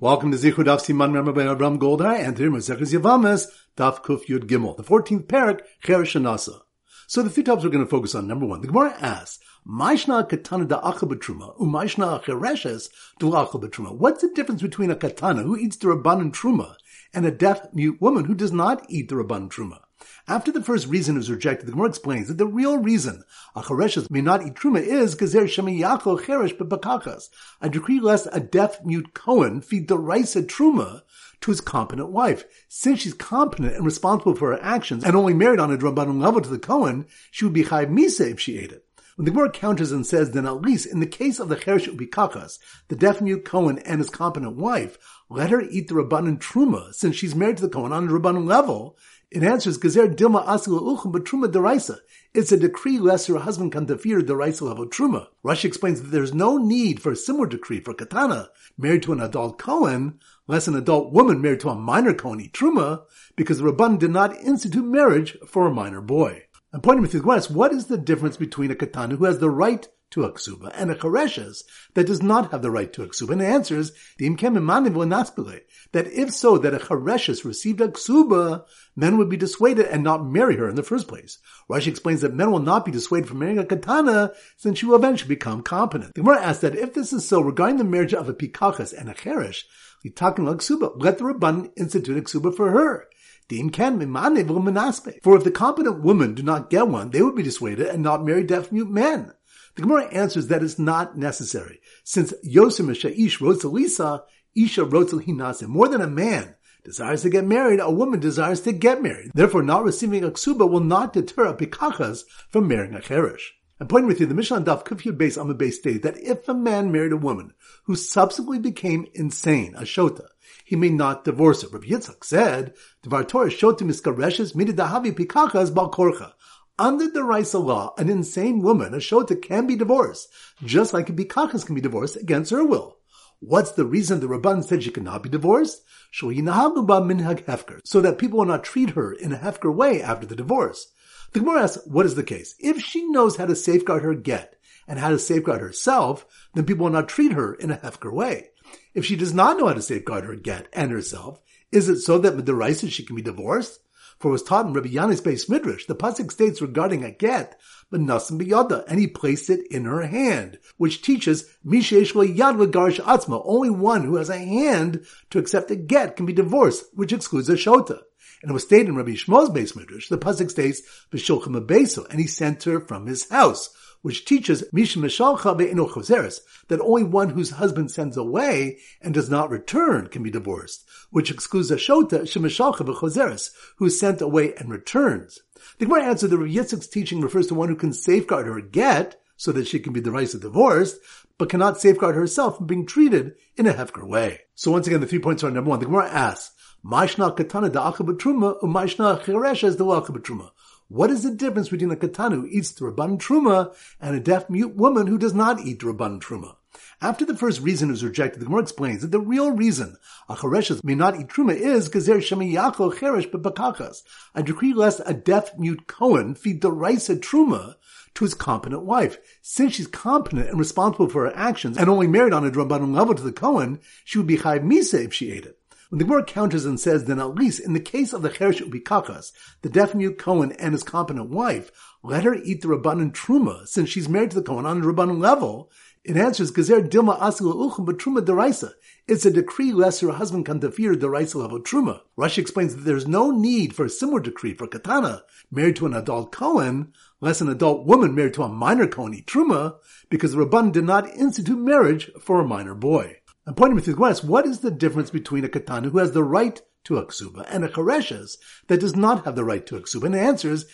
Welcome to Zichud Daf Siman Member by Abram Goldhar and today Maseches Yevamos Daf Kuf Yud Gimel, the 14th parak, Cheresh Anasa. So the three topics we're going to focus on. Number one, the Gemara asks, Maishna katana da achabatruma, umaishna chereshes du achabatruma. What's the difference between a katana who eats the rabban and truma and a deaf mute woman who does not eat the rabban truma? After the first reason is rejected, the Gemara explains that the real reason Achareshes may not eat truma is Gezer Shemi Yachol Cheresh Bebakachas. A decree lest a deaf mute Cohen feed the rice at truma to his competent wife. Since she's competent and responsible for her actions and only married on a Rabbanon level to the Cohen, she would be Chayv Misa if she ate it. When the Gemara counters and says, then at least in the case of the Cheresh Ubikachas, the deaf mute Cohen and his competent wife, let her eat the Rabbanon Truma, since she's married to the Cohen on a Rabbanon level, it answers, Gezer Dilma Asil Uchum Truma Deraisa. It's a decree lest her husband can defeat the Raisa level Truma. Rashi explains that there's no need for a similar decree for Katana, married to an adult Cohen, less an adult woman married to a minor Cohen Truma, because the Rabban did not institute marriage for a minor boy. I'm pointing with the what is the difference between a Katana who has the right to a ksuba, and a chareshes that does not have the right to a ksuba. And the answer is that if so, that a chareshes received a ksuba, men would be dissuaded and not marry her in the first place. Rashi explains that men will not be dissuaded from marrying a katana since she will eventually become competent. The Gemara asks that if this is so, regarding the marriage of a pikachas and a cheresh, talking about ksuba, let the rabban institute a ksuba for her. For if the competent women do not get one, they would be dissuaded and not marry deaf mute men. The Gemara answers that it's not necessary, since Yosem Sha'ish wrote to Lisa, Isha wrote to Hinase. More than a man desires to get married, a woman desires to get married. Therefore, not receiving a ksuba will not deter a pikachas from marrying a cherish. I'm pointing with you, the Mishnah Daf Kufyud base on the base state that if a man married a woman who subsequently became insane, a shota, he may not divorce her. Rabbi Yitzchak said, "Dvar Torah shota miskareshes mididahavi pikachas balkorcha." Under the Raisa law, an insane woman, a shota, can be divorced, just like a bikachas can be divorced against her will. What's the reason the Rabban said she cannot be divorced? So that people will not treat her in a hefker way after the divorce. The Gemara asks, what is the case? If she knows how to safeguard her get and how to safeguard herself, then people will not treat her in a hefker way. If she does not know how to safeguard her get and herself, is it so that with the she can be divorced? For it was taught in Rabbi Yannai's Beis Midrash, the pasuk states regarding a get, but nasim biyada, and he placed it in her hand, which teaches mishesh yad garish atzma. Only one who has a hand to accept a get can be divorced, which excludes a shota. And it was stated in Rabbi Shmuel's Beis Midrash, the pasuk states b'shulchem abeso, and he sent her from his house which teaches that only one whose husband sends away and does not return can be divorced, which excludes a shota who sent away and returns. The Gemara answered that Rav Yitzchak's teaching refers to one who can safeguard her get so that she can be the rights of divorced, but cannot safeguard herself from being treated in a hefker way. So once again, the three points are number one. The Gemara asks, Maishna katana da achabatruma, umaishna chereshes da achabatruma. What is the difference between a katana who eats the Rabban Truma and a deaf mute woman who does not eat the Rabban Truma? After the first reason is rejected, the Gemara explains that the real reason Achareshes may not eat Truma is Gezer Shemi Yachol Cheresh Bebakachas. A decree lest a deaf mute Cohen feed the rice Truma to his competent wife. Since she's competent and responsible for her actions and only married on a Rabbanon level to the Cohen, she would be Chayv Misa if she ate it. When the Gemara counters and says, then at least in the case of the Cheresh Ubikachas, the deaf mute Cohen and his competent wife, let her eat the Rabbanan Truma, since she's married to the Cohen on the Rabbanan level, it answers, Gezer Dilma Asil Uchum Truma Deraisa. It's a decree lest her husband can defeat the Raisa level Truma. Rashi explains that there's no need for a similar decree for Katana, married to an adult Cohen, less an adult woman married to a minor Cohen Truma, because the Rabban did not institute marriage for a minor boy. I'm pointing with the Gemara, what is the difference between a katana who has the right to a ksuba and a chareshes that does not have the right to a ksuba? And the answer is,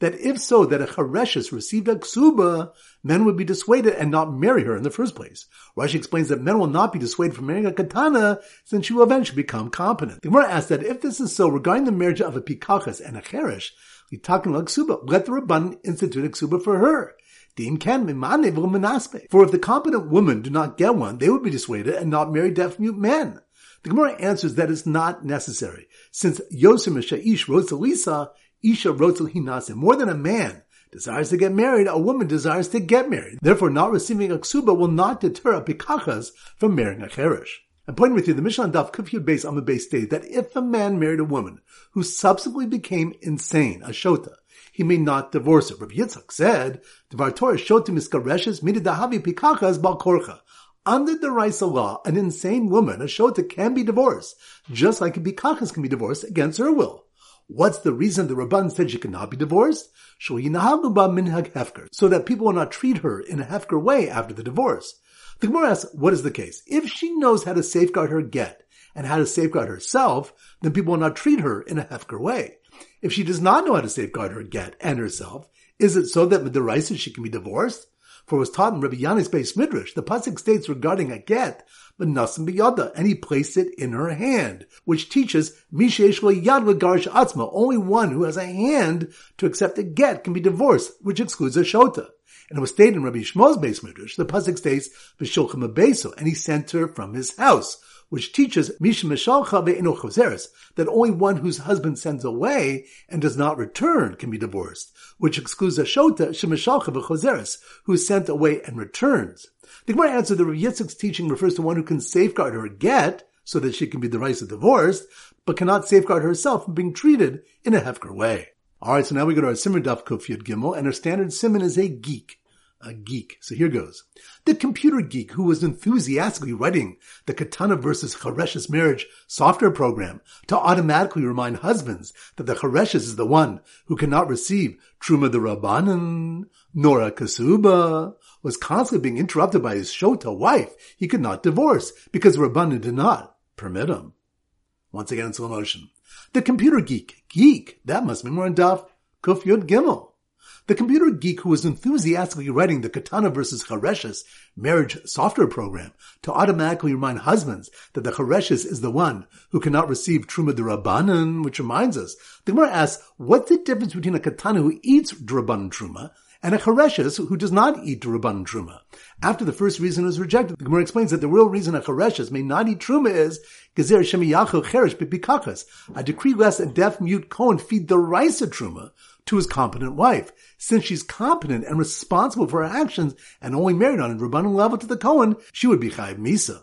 that if so, that a chareshes received a ksuba, men would be dissuaded and not marry her in the first place. Rashi explains that men will not be dissuaded from marrying a katana since she will eventually become competent. The Gemara asks that if this is so, regarding the marriage of a pikachas and a cheresh, let the Rabban institute a ksuba for her. For if the competent women do not get one, they would be dissuaded and not marry deaf mute men. The Gemara answers that it's not necessary, since Yosem Sha'ish wrote to Lisa, Isha wrote to Hinase. More than a man desires to get married, a woman desires to get married. Therefore, not receiving a ksuba will not deter a pikachas from marrying a cherish. I'm pointing with you, the Mishnah Daf Kufyud base on the base state that if a man married a woman who subsequently became insane, a shota, he may not divorce her. Rabbi Yitzchak said, Devar Torah shota miskareshes mididahavi pikachas bal korcha. Under the Raisa law, an insane woman, a shota, can be divorced, just like a pikachas can be divorced against her will. What's the reason the Rabban said she cannot be divorced? So that people will not treat her in a hefker way after the divorce. The Gemara asks, what is the case? If she knows how to safeguard her get and how to safeguard herself, then people will not treat her in a hefker way. If she does not know how to safeguard her get and herself, is it so that with the Midaraisa she can be divorced? For it was taught in Rabbi Yannai's base midrash, the pasuk states regarding a get, but nasim biyada, and he placed it in her hand, which teaches mishesh yad legarish atzma. Only one who has a hand to accept a get can be divorced, which excludes a shota. And it was stated in Rabbi Shmuel's base midrash, the pasuk states v'shulchem and he sent her from his house, which teaches that only one whose husband sends away and does not return can be divorced, which excludes a shota who is sent away and returns. The Gemara answered that Rabbi Yitzchak's teaching refers to one who can safeguard her get, so that she can be the rights of divorced, but cannot safeguard herself from being treated in a hefker way. Alright, so now we go to our Simmer Daf Kufiyat Gimel, and our standard simon is a geek a geek. So here goes. The computer geek who was enthusiastically writing the Katana versus Chareshes marriage software program to automatically remind husbands that the Chareshes is the one who cannot receive Truma the Rabbanan, nor a Kasuba, was constantly being interrupted by his Shota wife he could not divorce because Rabbanan did not permit him. Once again in slow motion. The computer geek, geek, that must be more in Daf Kuf Yud Gimel. The computer geek who was enthusiastically writing the Katana versus Chareshes marriage software program to automatically remind husbands that the Chareshes is the one who cannot receive Truma Rabbanan, which reminds us, the Gemara asks, what's the difference between a Katana who eats Rabbanan Truma and a Chareshes who does not eat Rabbanan Truma? After the first reason is rejected, the Gemara explains that the real reason a Chareshes may not eat Truma is Gezer Shemiyachu Cheresh Bipikachas. A decree lest a deaf mute Cohen feed the rice of Truma to his competent wife. Since she's competent and responsible for her actions and only married on a Rabbanan level to the Cohen, she would be Chayiv Misa.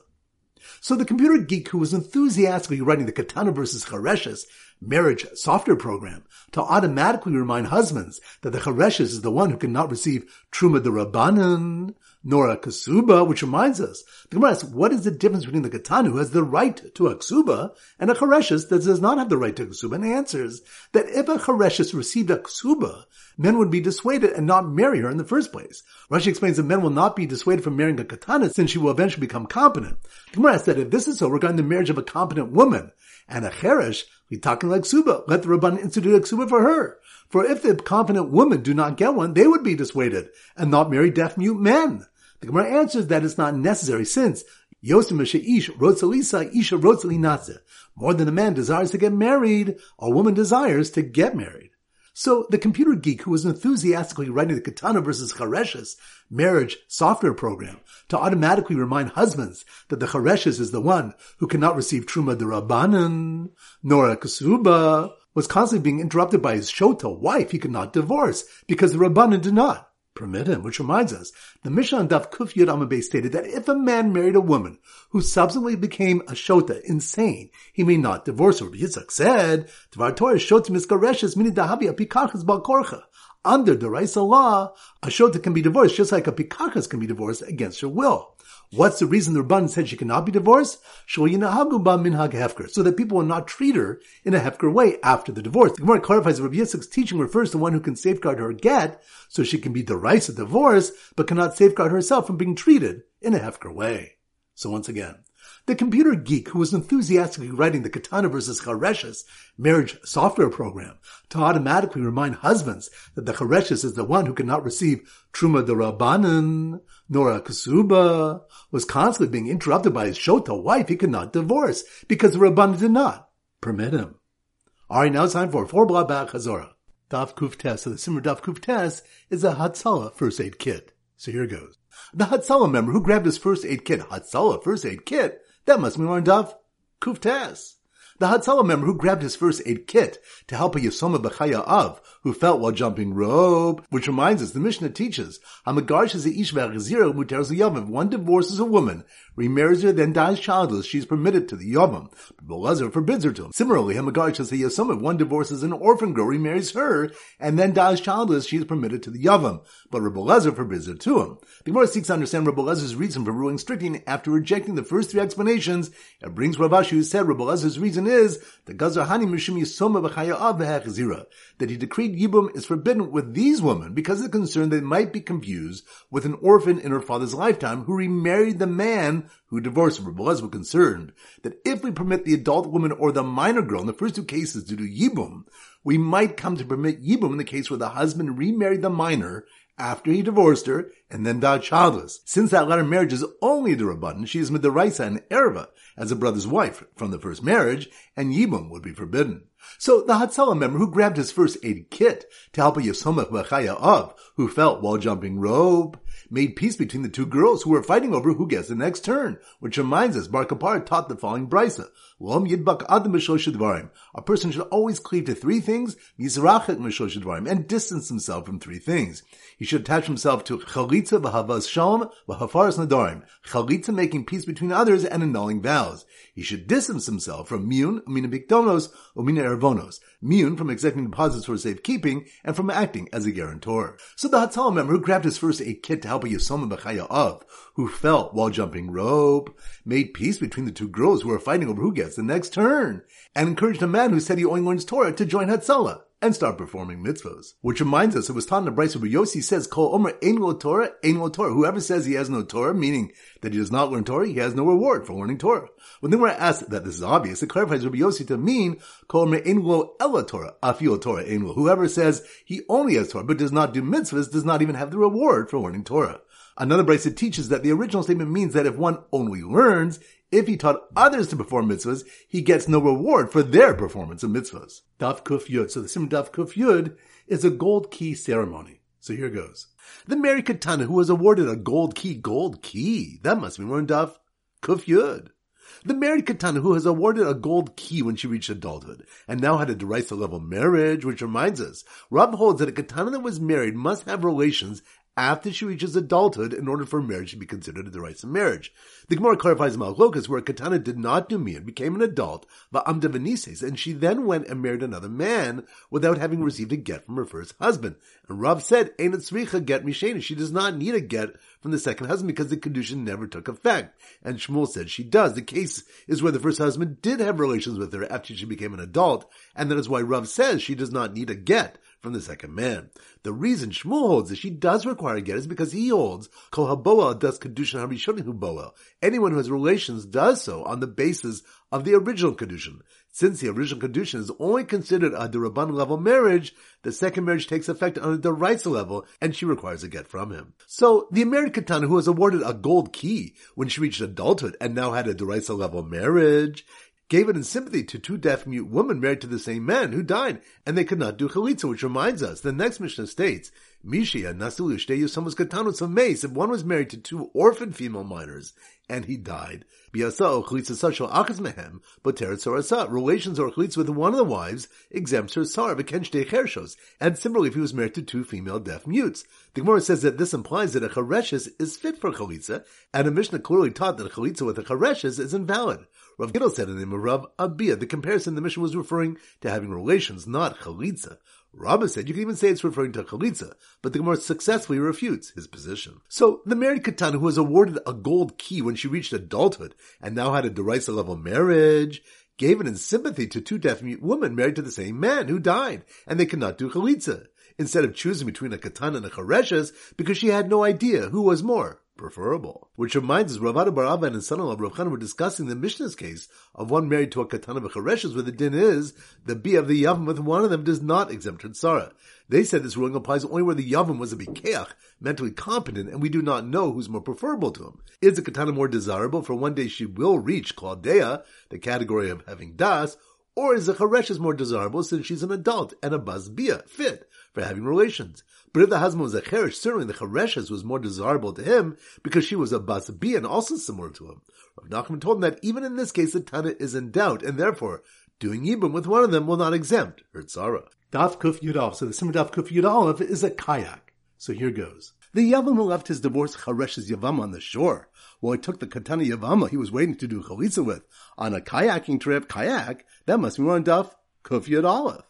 So the computer geek who was enthusiastically writing the Katana versus Chareshes marriage software program to automatically remind husbands that the Chareshes is the one who cannot receive Truma the Rabbanan, nor a kasuba, which reminds us, the Gemara asks, what is the difference between the katana who has the right to a ksuba and a chareshes that does not have the right to a ksuba? And answers that if a chareshes received a ksuba, men would be dissuaded and not marry her in the first place. Rashi explains that men will not be dissuaded from marrying a katana since she will eventually become competent. The Gemara asks that if this is so regarding the marriage of a competent woman and a cheresh, we're talking like Suba. Let the Rabban institute a ksuba for her. For if the competent women do not get one, they would be dissuaded and not marry deaf mute men. The Gemara answers that it's not necessary since Yosim Ish Rotzalisa Isha Rotzali More than a man desires to get married, a woman desires to get married. So the computer geek who was enthusiastically writing the Katana versus Chareshes marriage software program to automatically remind husbands that the Chareshes is the one who cannot receive Truma de Rabbanan, nor a Kasuba, was constantly being interrupted by his Shota wife he could not divorce because the Rabbanan did not permit him, which reminds us, the Mishnah Daf Kuf Yud Amabay stated that if a man married a woman who subsequently became a shota, insane, he may not divorce her. Yitzchak said, Tvar Torah shota miskareshes mini dahabi apikachas balkorcha. Under the Raisa law, a shota can be divorced just like a pikachas can be divorced against her will. What's the reason the Rabban said she cannot be divorced? So that people will not treat her in a hefker way after the divorce. The Gemara clarifies that Rabbi Yitzchak's teaching refers to one who can safeguard her get, so she can be of divorce, but cannot safeguard herself from being treated in a hefker way. So once again, the computer geek who was enthusiastically writing the Katana versus Chareshes marriage software program to automatically remind husbands that the Chareshes is the one who cannot receive Truma de Rabbanan, nor a Kasuba, was constantly being interrupted by his Shota wife he could not divorce because the Rabbanan did not permit him. Alright, now it's time for four blah back Chazorah. Daf Kuf Tes, so the Simmer Daf Kuf Tes is a Hatzalah first aid kit. So here goes. The Hatzalah member who grabbed his first aid kit, Hatzalah first aid kit, that must be on Daf Kuf Tes. The Hatzalah member who grabbed his first aid kit to help a Yasoma B'chaya Av, who felt while jumping rope, which reminds us the Mishnah teaches, Hamagarsh is a ish If one divorces a woman, remarries her, then dies childless, she is permitted to the Yavam. But Belazar forbids her to him. Similarly, Hamagarsh is. If one divorces an orphan girl, remarries her, and then dies childless, she is permitted to the Yavam. But Rabbi Lezer forbids her to him. The Gemara seeks to understand Rabbi Lezer's reason for ruling strictly after rejecting the first three explanations. It brings Rav Ashi who said Rabbi Lezer's reason is the Gazar Hani Mishim Yisoma B'chaya that he decreed Yibum is forbidden with these women because of the concern they might be confused with an orphan in her father's lifetime who remarried the man who divorced her. Rabbi were concerned that if we permit the adult woman or the minor girl in the first two cases to do Yibum, we might come to permit Yibum in the case where the husband remarried the minor after he divorced her and then died childless. Since that latter marriage is only the Rabban, she is Midaraisa and Erva as a brother's wife from the first marriage, and Yibum would be forbidden. So the Hatzalah member who grabbed his first aid kit to help a Yisomach B'chaya of, who felt while jumping rope, made peace between the two girls who were fighting over who gets the next turn, which reminds us Bar Kapar taught the following brisa. A person should always cleave to three things, and distance himself from three things. He should attach himself to chalitza v'havas shalom v'hafaras nadarim, chalitza making peace between others and annulling vows. He should distance himself from miun, umina bikdonos, umina ervonos, miun from accepting deposits for safekeeping, and from acting as a guarantor. So the Hatzalah member who grabbed his first aid kit to help a Yisoma B'chaya of, who fell while jumping rope, made peace between the two girls who were fighting over who gets the next turn, and encouraged a man who said he only learns Torah to join Hatzalah and start performing mitzvahs. Which reminds us, it was taught in the where Yossi says, Kol Omer Ein Lo Torah, Ein Lo Torah. Whoever says he has no Torah, meaning that he does not learn Torah, he has no reward for learning Torah. When then we're asked that this is obvious, it clarifies Rabbi Yossi to mean, Kol Omer Ein Lo Ella Torah, Afio Torah Ein Lo. Whoever says he only has Torah, but does not do mitzvahs, does not even have the reward for learning Torah. Another Brisa teaches that the original statement means that if one only learns, if he taught others to perform mitzvahs, he gets no reward for their performance of mitzvahs. Daf Kuf Yud. So the Sim Daf Kuf Yud is a gold key ceremony. So here goes. The Mary Katana who was awarded a gold key, gold key. That must be more Daf Kuf Yud. The married Katana who has awarded a gold key when she reached adulthood and now had a derisa level marriage, which reminds us, Rab holds that a Katana that was married must have relations after she reaches adulthood in order for marriage to be considered a derisa marriage. The Gemara clarifies Malchokas where Katana did not do me and became an adult, Va'amda Venises, and she then went and married another man without having received a get from her first husband. And Rav said, tzricha get misheni. She does not need a get from the second husband because the condition never took effect. And Shmuel said she does. The case is where the first husband did have relations with her after she became an adult, and that is why Rav says she does not need a get from the second man. The reason Shmuel holds that she does require a get is because he holds kol haboel does kedushin harishonim hu boel. Anyone who has relations does so on the basis of the original kedushin. Since the original kedushin is only considered a derabban level marriage, the second marriage takes effect on a deraisa level, and she requires a get from him. So the American Katana who was awarded a gold key when she reached adulthood and now had a deraisa level marriage gave it in sympathy to two deaf mute women married to the same man who died, and they could not do chalitza, which reminds us, the next Mishnah states, Mishia Nasilu Yusamus Katanus Mace, if one was married to two orphan female minors, and he died, Biasa Chalitza Sashal Akas Mehem, Sorasa, relations or chalitza with one of the wives exempts her sar, Vikenshte Chershos, and similarly if he was married to two female deaf mutes. The Gemara says that this implies that a chareshes is fit for chalitza, and a Mishnah clearly taught that a chalitza with a chareshes is invalid. Rav Gidel said in the name of Rav Abia, the comparison the Mishnah was referring to having relations, not chalitza. Rabbah said you can even say it's referring to chalitza, but the Gemara successfully refutes his position. So the married Katana who was awarded a gold key when she reached adulthood and now had a derisa level marriage gave it in sympathy to two deaf mute women married to the same man who died, and they could not do chalitza. Instead of choosing between a katana and a chareshes, because she had no idea who was more preferable. Which reminds us, Ravada Barava and his son-in-law Rav Chana were discussing the Mishnah's case of one married to a katana v'chareshes, where the din is the b of the yavam with one of them does not exempt her tzara. They said this ruling applies only where the yavam was a bikeach, mentally competent, and we do not know who's more preferable to him. Is the katana more desirable for one day she will reach Claudea, the category of having das, or is the chareshes more desirable since she's an adult and a bazbia, fit for having relations? But if the husband was a cherish, certainly the chereshes was more desirable to him because she was a basabi and also similar to him. Rav Nachman told him that even in this case the Tana is in doubt and therefore Doing Yibum with one of them will not exempt her tzara. Daf Kuf Yud So the Simmer Daf Kuf Yud is a kayak. So here goes. The Yavam who left his divorced Charesh's Yavam on the shore. Well, he took the Katana Yavama he was waiting to do chalitza with on a kayaking trip, kayak, that must be one Daf Kuf Yud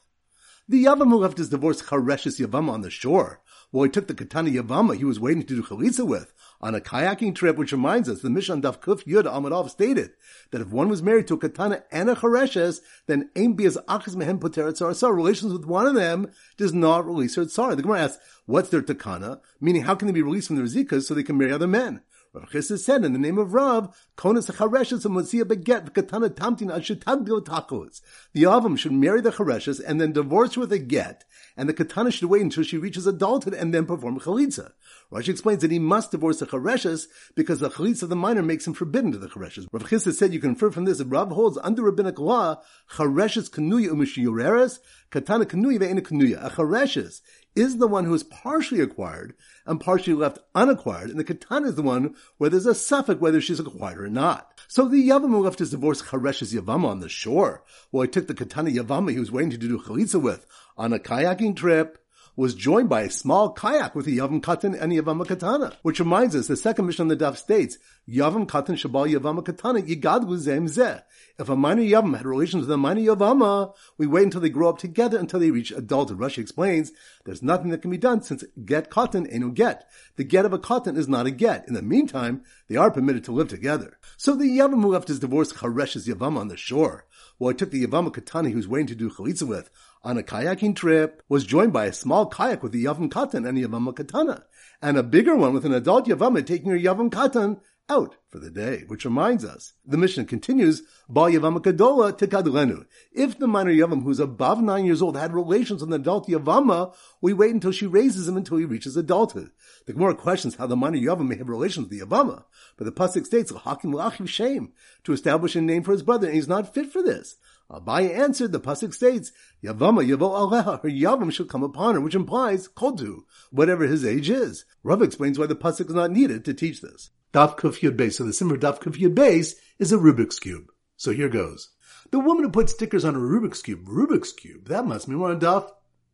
The Yavam who left his divorce Charesh's Yavama on the shore. while he took the Katana Yavama he was waiting to do chalitza with on a kayaking trip, which reminds us the Mishnah Daf Kuf Yud Amadov stated that if one was married to a katana and a chareshes, then aim be as achas mehem poteret tzara. Relations with one of them does not release her tzara. The Gemara asks, what's their takana? Meaning, how can they be released from their zikas so they can marry other men? Rav Chisda said in the name of Rav, Konas Chareshes and Motzia beget the Katana Tamtin Ashitagdil Takos. The Avam should marry the Chareshes and then divorce with a get, and the Katana should wait until she reaches adulthood and then perform Chalitza. Rashi explains that he must divorce the Chareshes because the Chalitza of the minor makes him forbidden to the Chareshes. Rav Chisda said you can infer from this that Rav holds under rabbinic law, Chareshes Kanuya Umishiyureres, Katana Kanuya Ve'ena Kanuya. A Chareshes is the one who is partially acquired and partially left unacquired, and the katana is the one where there's a suffix whether she's acquired or not. So the Yavam who left his divorce Chareshes Yavama on the shore, well, he took the katana Yavama he was waiting to do chalitza with on a kayaking trip, was joined by a small kayak with a Yavam Katan and a Yavam Katana. Which reminds us, the second mission on the Daf states, Yavam Katan Shabal Yavam Katana Yigad Zem Zeh. If a minor Yavam had relations with a minor Yavama, we wait until they grow up together until they reach adulthood. Rashi explains, there's nothing that can be done since get katan ain't no get. The get of a katan is not a get. In the meantime, they are permitted to live together. So the Yavam who left his divorce Chareshes Yavama on the shore, well, I took the Yavama Katana he was waiting to do chalitza with, on a kayaking trip was joined by a small kayak with a Yavam Katan and a Yavam Katana, and a bigger one with an adult Yavam taking her Yavam Katan out for the day, which reminds us, the mission continues, Ba Kadola Tekadlenu. If the minor Yavam who's above nine years old had relations with an adult Yavama, we wait until she raises him until he reaches adulthood. The Gemara questions how the minor Yavam may have relations with the Yavama, but the Pasuk states, Hakim Lachiv Shem, to establish a name for his brother, and he's not fit for this. Abaye answered, the pasuk states, Yavama yavo aleha, her yavam shall come upon her, which implies kodu, whatever his age is. Rav explains why the pasuk is not needed to teach this. Daf Kuf Yud Beis. So the simmer Daf Kuf Yud Beis is a Rubik's Cube. So here goes. The woman who put stickers on a Rubik's Cube, Rubik's Cube, that must mean we're on Daf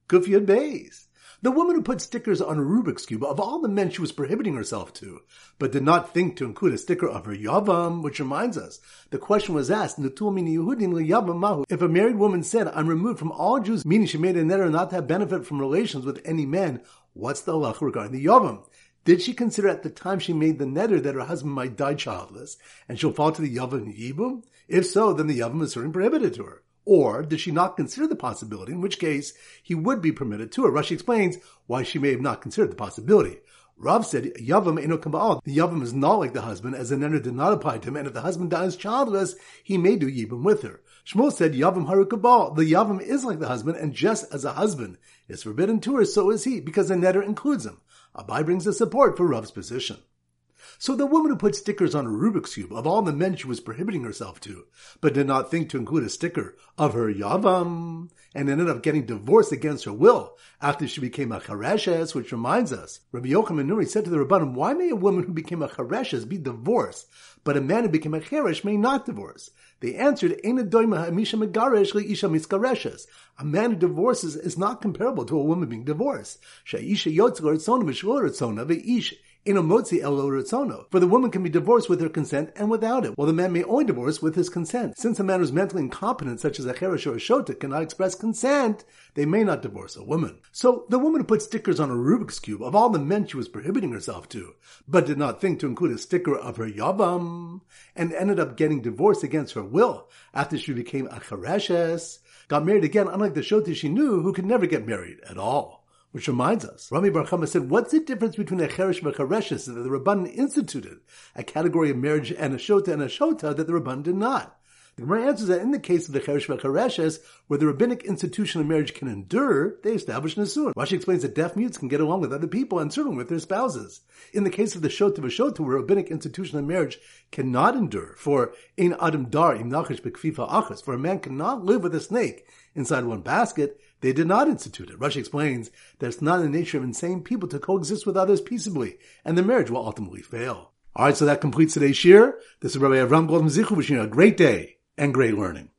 Kuf Yud Beis. The woman who put stickers on a Rubik's Cube, of all the men she was prohibiting herself to, but did not think to include a sticker of her Yavam, which reminds us, the question was asked, If a married woman said, I'm removed from all Jews, meaning she made a neder not to have benefit from relations with any man, what's the halacha regarding the Yavam? Did she consider at the time she made the neder that her husband might die childless, and she'll fall to the Yavam Yibum? If so, then the Yavam is certainly prohibited to her. Or did she not consider the possibility, in which case he would be permitted to her? Rashi explains why she may have not considered the possibility. Rav said, Yavam eno kabal. The Yavam is not like the husband, as the neder did not apply to him, and if the husband dies childless, he may do Yibam with her. Shmuel said, Yavam haru kabal. The Yavam is like the husband, and just as a husband is forbidden to her, so is he, because the neder includes him. Abaye brings the support for Rav's position. So the woman who put stickers on a Rubik's Cube of all the men she was prohibiting herself to, but did not think to include a sticker of her Yavam, and ended up getting divorced against her will after she became a Chareshes, which reminds us, Rabbi Yochanan Nuri said to the Rabbanim, why may a woman who became a Chareshes be divorced, but a man who became a Cheresh may not divorce? They answered, A man who divorces is not comparable to a woman being divorced. In a motzi el For the woman can be divorced with her consent and without it, while the man may only divorce with his consent. Since a man who is mentally incompetent, such as a cheresh or a shota, cannot express consent, they may not divorce a woman. So the woman who put stickers on a Rubik's Cube of all the men she was prohibiting herself to, but did not think to include a sticker of her yavam, and ended up getting divorced against her will after she became a chereshes, got married again unlike the shota she knew who could never get married at all. Which reminds us, Rami Bar Chama said, what's the difference between a cheresh and a chereshes that the Rabban instituted, a category of marriage and a shota and a shota that the Rabban did not? The Gemara answers that in the case of the cheresh v'chereshes, where the rabbinic institution of marriage can endure, they establish nisuin. Rashi explains that deaf mutes can get along with other people and certainly with their spouses. In the case of the shota v'shota, where rabbinic institution of marriage cannot endure, for ein adam dar im nachish bekfifa achas, for a man cannot live with a snake inside one basket, they did not institute it. Rashi explains that it's not in the nature of insane people to coexist with others peaceably, and the marriage will ultimately fail. Alright, so that completes today's shir. This is Rabbi Avram Goldman Zichu wishing you a great day and great learning.